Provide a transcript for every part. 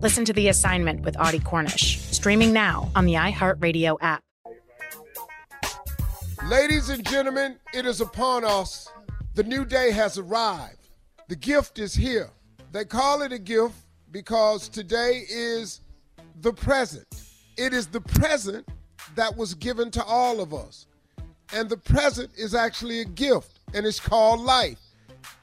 Listen to The Assignment with Audie Cornish, streaming now on the iHeartRadio app. Ladies and gentlemen, it is upon us. The new day has arrived. The gift is here. They call it a gift because today is the present. It is the present that was given to all of us. And the present is actually a gift, and it's called life.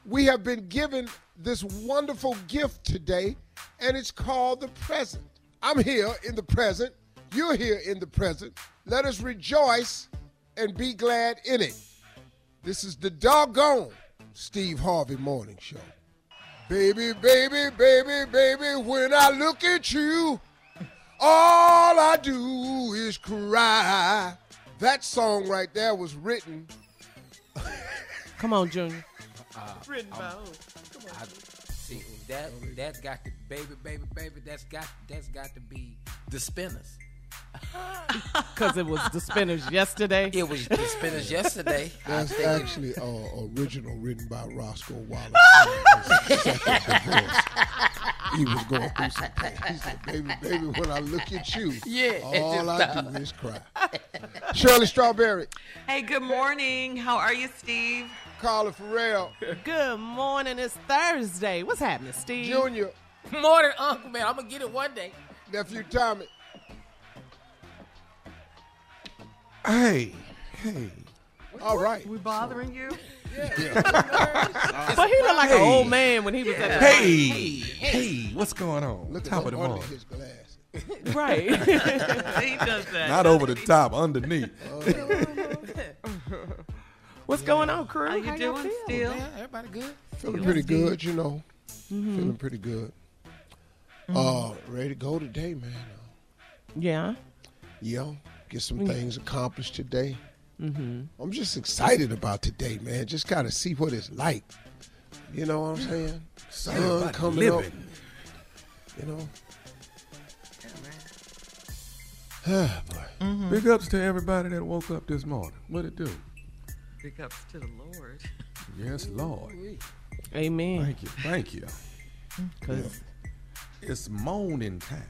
We have been given this wonderful gift today, and it's called the present. I'm here in the present. You're here in the present. Let us rejoice and be glad in it. This is the doggone Steve Harvey Morning Show. Baby, baby, baby, baby, when I look at you, all I do is cry. That song right there was written. Come on, Junior. Uh, Written by um, who? Come on. I, see that that's got to baby, baby, baby. That's got that's got to be the Spinners. Because it was the Spinners yesterday. It was the Spinners yesterday. That's actually uh, original written by Roscoe Wallace. His second divorce. he was going through some pain. He said, baby, baby, when I look at you, Yeah, all I just- do is cry. Shirley Strawberry, Hey, good morning. How are you, Steve? Carla Ferrell, Good morning. It's Thursday. What's happening, Steve? Junior, more than Uncle Man. I'm gonna get it one day. nephew Tommy. Hey, hey. All right. We bothering you? Yeah. but he looked like an old man when he was at the Hey, hey, what's going on? Look at top of him the under morning. his glasses. Right. he does that. Not over the top, underneath. Oh, What's going on, crew? How you y'all doing, feel? still? Yeah, everybody good. Feeling pretty good, you know. Mm-hmm. Feeling pretty good. Uh, ready to go today, man. Yeah. Yeah, get some things accomplished today. Mm-hmm. I'm just excited about today, man. Just gotta see what it's like. You know what I'm saying? Sun about coming up. You know. Ah, boy. Big ups to everybody that woke up this morning. What it do? Big ups to the Lord. Yes, Lord. Amen. Thank you. Thank you. Because It's moaning time.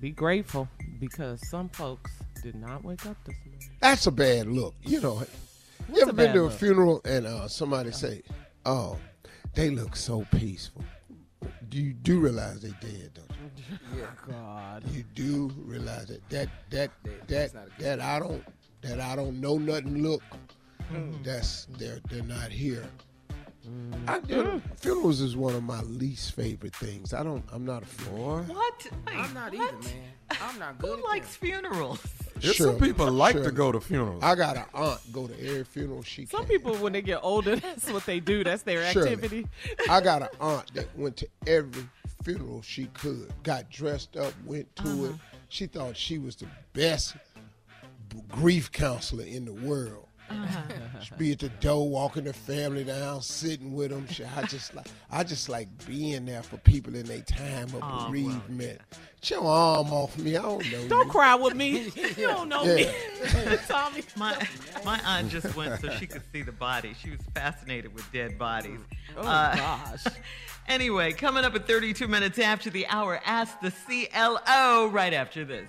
Be grateful because some folks did not wake up this morning. That's a bad look. You know, What's you ever been to a look? funeral and uh, somebody say, "Oh, they look so peaceful." Do you do realize they dead, don't you? Yeah, God. You do realize that that that that that I don't that I don't know nothing look. Hmm. That's they're they're not here. Hmm. I do. Funerals is one of my least favorite things. I don't. I'm not a funeral. What? Wait, I'm not what? either, man. I'm not good. Who likes funerals? There's some people like to go to funerals. I got an aunt go to every funeral she could. Some can. people, when they get older, that's what they do. That's their Shirley, activity. I got an aunt that went to every funeral she could. Got dressed up, went to it. Uh-huh. She thought she was the best b- grief counselor in the world. She'd be at the door, walking the family down, sitting with them. She, I just like, I just like being there for people in their time of Oh, bereavement. Get your arm off me. I don't know. Don't you. cry with me. You don't know me. Tommy. My my aunt just went so she could see the body. She was fascinated with dead bodies. Oh, Uh, gosh. Anyway, coming up at 32 minutes after the hour, ask the CLO right after this.